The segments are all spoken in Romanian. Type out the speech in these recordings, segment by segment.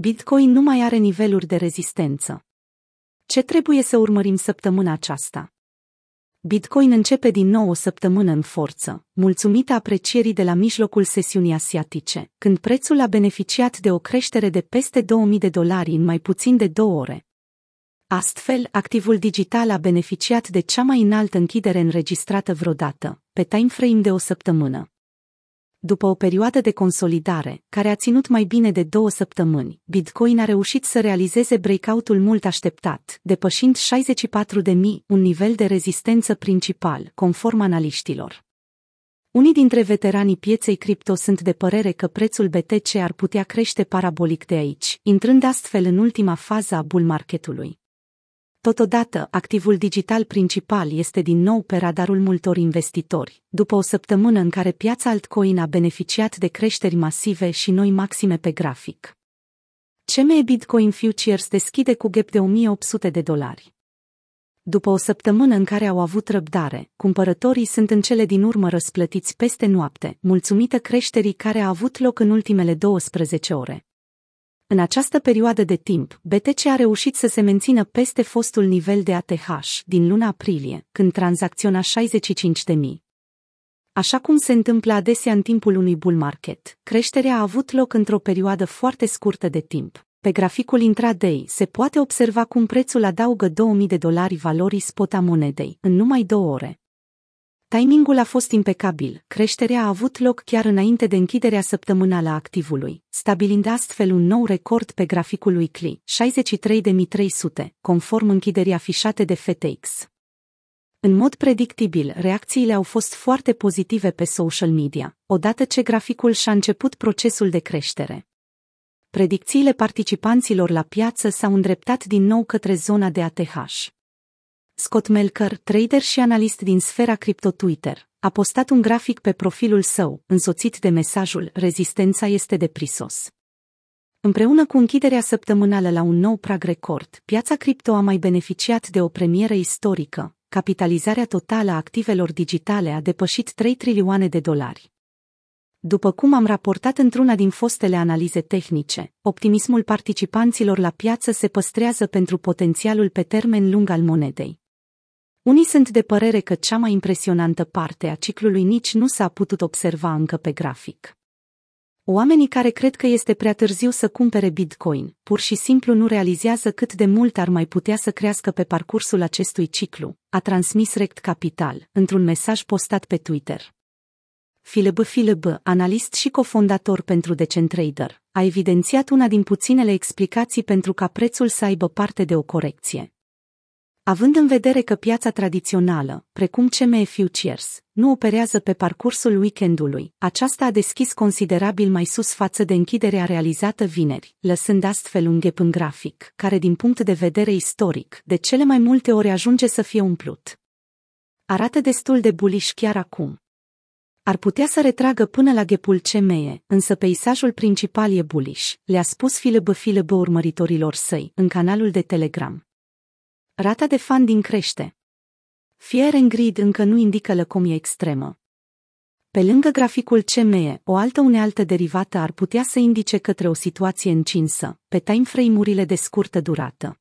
Bitcoin nu mai are niveluri de rezistență. Ce trebuie să urmărim săptămâna aceasta? Bitcoin începe din nou o săptămână în forță, mulțumită aprecierii de la mijlocul sesiunii asiatice, când prețul a beneficiat de o creștere de peste 2000 de dolari în mai puțin de două ore. Astfel, activul digital a beneficiat de cea mai înaltă închidere înregistrată vreodată, pe timeframe de o săptămână. După o perioadă de consolidare, care a ținut mai bine de două săptămâni, Bitcoin a reușit să realizeze breakout-ul mult așteptat, depășind 64.000, un nivel de rezistență principal, conform analiștilor. Unii dintre veteranii pieței cripto sunt de părere că prețul BTC ar putea crește parabolic de aici, intrând astfel în ultima fază a bull marketului. Totodată, activul digital principal este din nou pe radarul multor investitori, după o săptămână în care piața altcoin a beneficiat de creșteri masive și noi maxime pe grafic. CME Bitcoin Futures deschide cu gap de 1800 de dolari. După o săptămână în care au avut răbdare, cumpărătorii sunt în cele din urmă răsplătiți peste noapte, mulțumită creșterii care a avut loc în ultimele 12 ore. În această perioadă de timp, BTC a reușit să se mențină peste fostul nivel de ATH din luna aprilie, când tranzacționa 65.000. Așa cum se întâmplă adesea în timpul unui bull market, creșterea a avut loc într-o perioadă foarte scurtă de timp. Pe graficul intraday se poate observa cum prețul adaugă 2000 de dolari valorii spot a monedei în numai două ore. Timingul a fost impecabil, creșterea a avut loc chiar înainte de închiderea săptămânală a activului, stabilind astfel un nou record pe graficul weekly, 63.300, conform închiderii afișate de FTX. În mod predictibil, reacțiile au fost foarte pozitive pe social media, odată ce graficul și-a început procesul de creștere. Predicțiile participanților la piață s-au îndreptat din nou către zona de ATH. Scott Melker, trader și analist din sfera cripto Twitter, a postat un grafic pe profilul său, însoțit de mesajul Rezistența este de prisos. Împreună cu închiderea săptămânală la un nou prag record, piața cripto a mai beneficiat de o premieră istorică. Capitalizarea totală a activelor digitale a depășit 3 trilioane de dolari. După cum am raportat într-una din fostele analize tehnice, optimismul participanților la piață se păstrează pentru potențialul pe termen lung al monedei. Unii sunt de părere că cea mai impresionantă parte a ciclului nici nu s-a putut observa încă pe grafic. Oamenii care cred că este prea târziu să cumpere Bitcoin, pur și simplu nu realizează cât de mult ar mai putea să crească pe parcursul acestui ciclu, a transmis Rect Capital, într-un mesaj postat pe Twitter. Philip Philip, analist și cofondator pentru Decentrader, a evidențiat una din puținele explicații pentru ca prețul să aibă parte de o corecție. Având în vedere că piața tradițională, precum CME Futures, nu operează pe parcursul weekendului, aceasta a deschis considerabil mai sus față de închiderea realizată vineri, lăsând astfel un gap în grafic, care din punct de vedere istoric, de cele mai multe ori ajunge să fie umplut. Arată destul de bullish chiar acum. Ar putea să retragă până la ghepul CME, însă peisajul principal e bullish, le-a spus Philip Philip urmăritorilor săi, în canalul de Telegram. Rata de funding crește. Fear and greed încă nu indică lăcomie extremă. Pe lângă graficul CME, o altă unealtă derivată ar putea să indice către o situație încinsă, pe timeframe-urile de scurtă durată.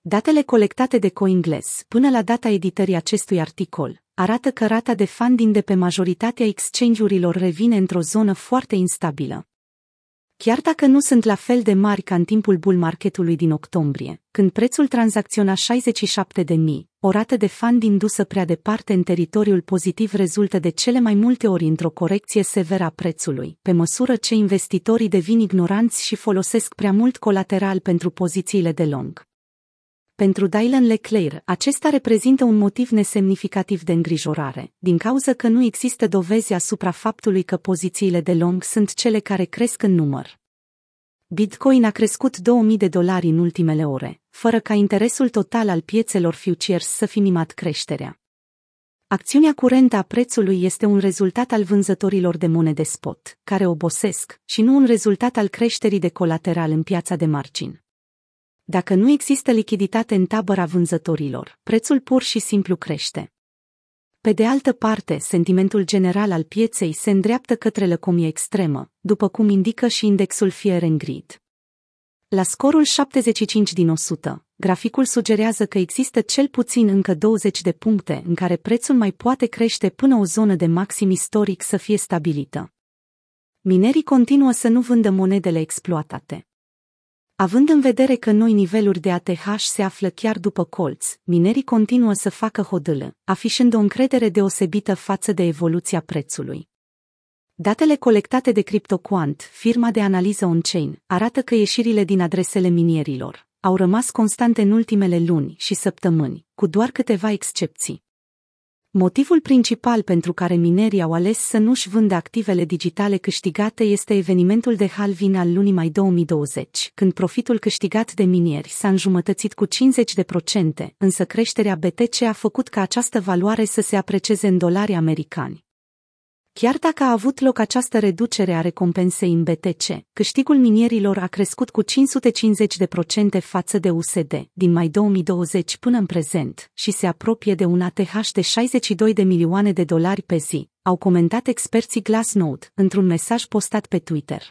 Datele colectate de CoinGlass până la data editării acestui articol arată că rata de funding de pe majoritatea exchange-urilor revine într-o zonă foarte instabilă. Chiar dacă nu sunt la fel de mari ca în timpul bull marketului din octombrie, când prețul tranzacționa 67 de mii, o rată de funding dusă prea departe în teritoriul pozitiv rezultă de cele mai multe ori într-o corecție severă a prețului, pe măsură ce investitorii devin ignoranți și folosesc prea mult colateral pentru pozițiile de long. Pentru Dylan Leclerc, acesta reprezintă un motiv nesemnificativ de îngrijorare, din cauza că nu există dovezi asupra faptului că pozițiile de long sunt cele care cresc în număr. Bitcoin a crescut 2000 de dolari în ultimele ore, fără ca interesul total al piețelor futures să fi mimat creșterea. Acțiunea curentă a prețului este un rezultat al vânzătorilor de monede spot, care obosesc, și nu un rezultat al creșterii de colateral în piața de margin. Dacă nu există lichiditate în tabăra vânzătorilor, prețul pur și simplu crește. Pe de altă parte, sentimentul general al pieței se îndreaptă către lăcomie extremă, după cum indică și indexul Fear and Greed. La scorul 75 din 100, graficul sugerează că există cel puțin încă 20 de puncte în care prețul mai poate crește până o zonă de maxim istoric să fie stabilită. Minerii continuă să nu vândă monedele exploatate. Având în vedere că noi niveluri de ATH se află chiar după colț, minerii continuă să facă hodâlă, afișând o încredere deosebită față de evoluția prețului. Datele colectate de CryptoQuant, firma de analiză on-chain, arată că ieșirile din adresele minierilor au rămas constante în ultimele luni și săptămâni, cu doar câteva excepții. Motivul principal pentru care minerii au ales să nu-și vândă activele digitale câștigate este evenimentul de halvin al lunii mai 2020, când profitul câștigat de minieri s-a înjumătățit cu 50%, însă creșterea BTC a făcut ca această valoare să se aprecieze în dolari americani. Chiar dacă a avut loc această reducere a recompensei în BTC, câștigul minierilor a crescut cu 550% față de USD din mai 2020 până în prezent și se apropie de un ATH de 62 de milioane de dolari pe zi, au comentat experții Glassnode într-un mesaj postat pe Twitter.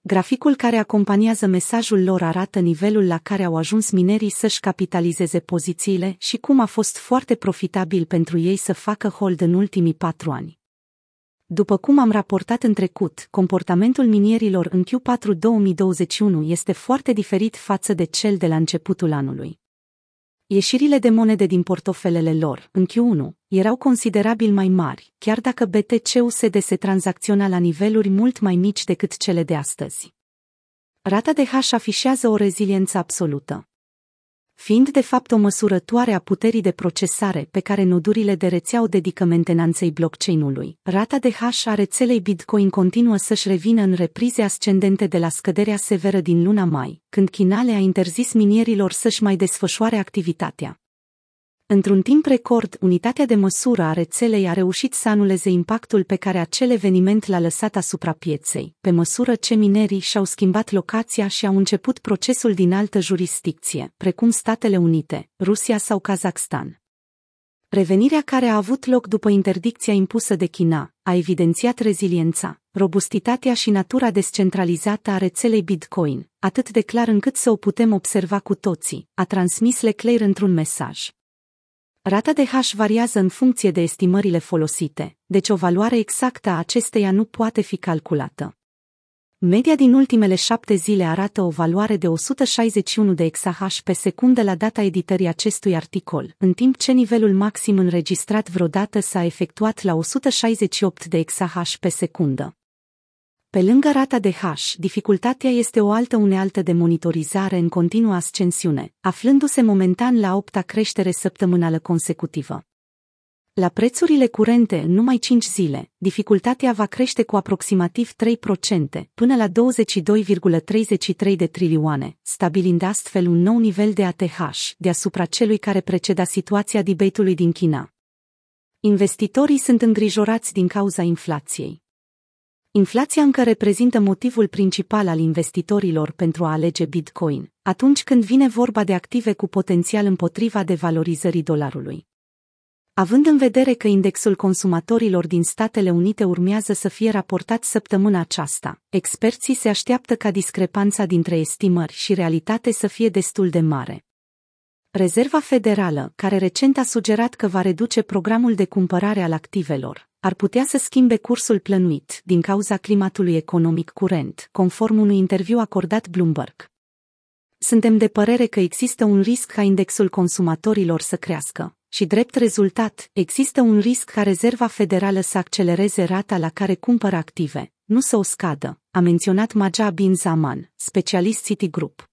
Graficul care acompaniază mesajul lor arată nivelul la care au ajuns minerii să-și capitalizeze pozițiile și cum a fost foarte profitabil pentru ei să facă hold în ultimii patru ani. După cum am raportat în trecut, comportamentul minierilor în Q4 2021 este foarte diferit față de cel de la începutul anului. Ieșirile de monede din portofelele lor, în Q1, erau considerabil mai mari, chiar dacă BTC-USD se tranzacționa la niveluri mult mai mici decât cele de astăzi. Rata de hash afișează o reziliență absolută fiind de fapt o măsurătoare a puterii de procesare pe care nodurile de rețea o dedică mentenanței blockchain-ului. Rata de hash a rețelei Bitcoin continuă să-și revină în reprize ascendente de la scăderea severă din luna mai, când Chinale a interzis minierilor să-și mai desfășoare activitatea. Într-un timp record, unitatea de măsură a rețelei a reușit să anuleze impactul pe care acel eveniment l-a lăsat asupra pieței, pe măsură ce minerii și-au schimbat locația și au început procesul din altă jurisdicție, precum Statele Unite, Rusia sau Kazakhstan. Revenirea care a avut loc după interdicția impusă de China a evidențiat reziliența, robustitatea și natura descentralizată a rețelei Bitcoin, atât de clar încât să o putem observa cu toții, a transmis Leclerc într-un mesaj. Rata de hash variază în funcție de estimările folosite, deci o valoare exactă a acesteia nu poate fi calculată. Media din ultimele șapte zile arată o valoare de 161 de exahash pe secundă la data editării acestui articol, în timp ce nivelul maxim înregistrat vreodată s-a efectuat la 168 de exahash pe secundă. Pe lângă rata de hash, dificultatea este o altă unealtă de monitorizare în continuă ascensiune, aflându-se momentan la opta creștere săptămânală consecutivă. La prețurile curente în numai 5 zile, dificultatea va crește cu aproximativ 3% până la 22,33 de trilioane, stabilind astfel un nou nivel de ATH deasupra celui care preceda situația debate-ului din China. Investitorii sunt îngrijorați din cauza inflației. Inflația încă reprezintă motivul principal al investitorilor pentru a alege Bitcoin, atunci când vine vorba de active cu potențial împotriva devalorizării dolarului. Având în vedere că indexul consumatorilor din Statele Unite urmează să fie raportat săptămâna aceasta, experții se așteaptă ca discrepanța dintre estimări și realitate să fie destul de mare. Rezerva Federală, care recent a sugerat că va reduce programul de cumpărare al activelor, ar putea să schimbe cursul plănuit din cauza climatului economic curent, conform unui interviu acordat Bloomberg. Suntem de părere că există un risc ca indexul consumatorilor să crească și, drept rezultat, există un risc ca Rezerva Federală să accelereze rata la care cumpără active, nu să o scadă, a menționat Maja Bin Zaman, specialist Citigroup.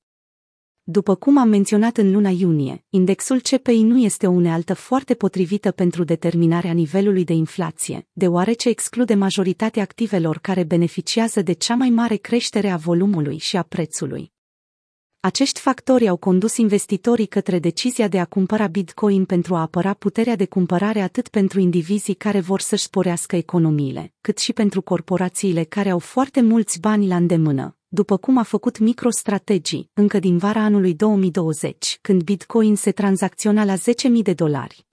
După cum am menționat în luna iunie, indexul CPI nu este o unealtă foarte potrivită pentru determinarea nivelului de inflație, deoarece exclude majoritatea activelor care beneficiază de cea mai mare creștere a volumului și a prețului. Acești factori au condus investitorii către decizia de a cumpăra Bitcoin pentru a apăra puterea de cumpărare atât pentru indivizii care vor să-și sporească economiile, cât și pentru corporațiile care au foarte mulți bani la îndemână, după cum a făcut MicroStrategy încă din vara anului 2020, când Bitcoin se tranzacționa la 10.000 de dolari.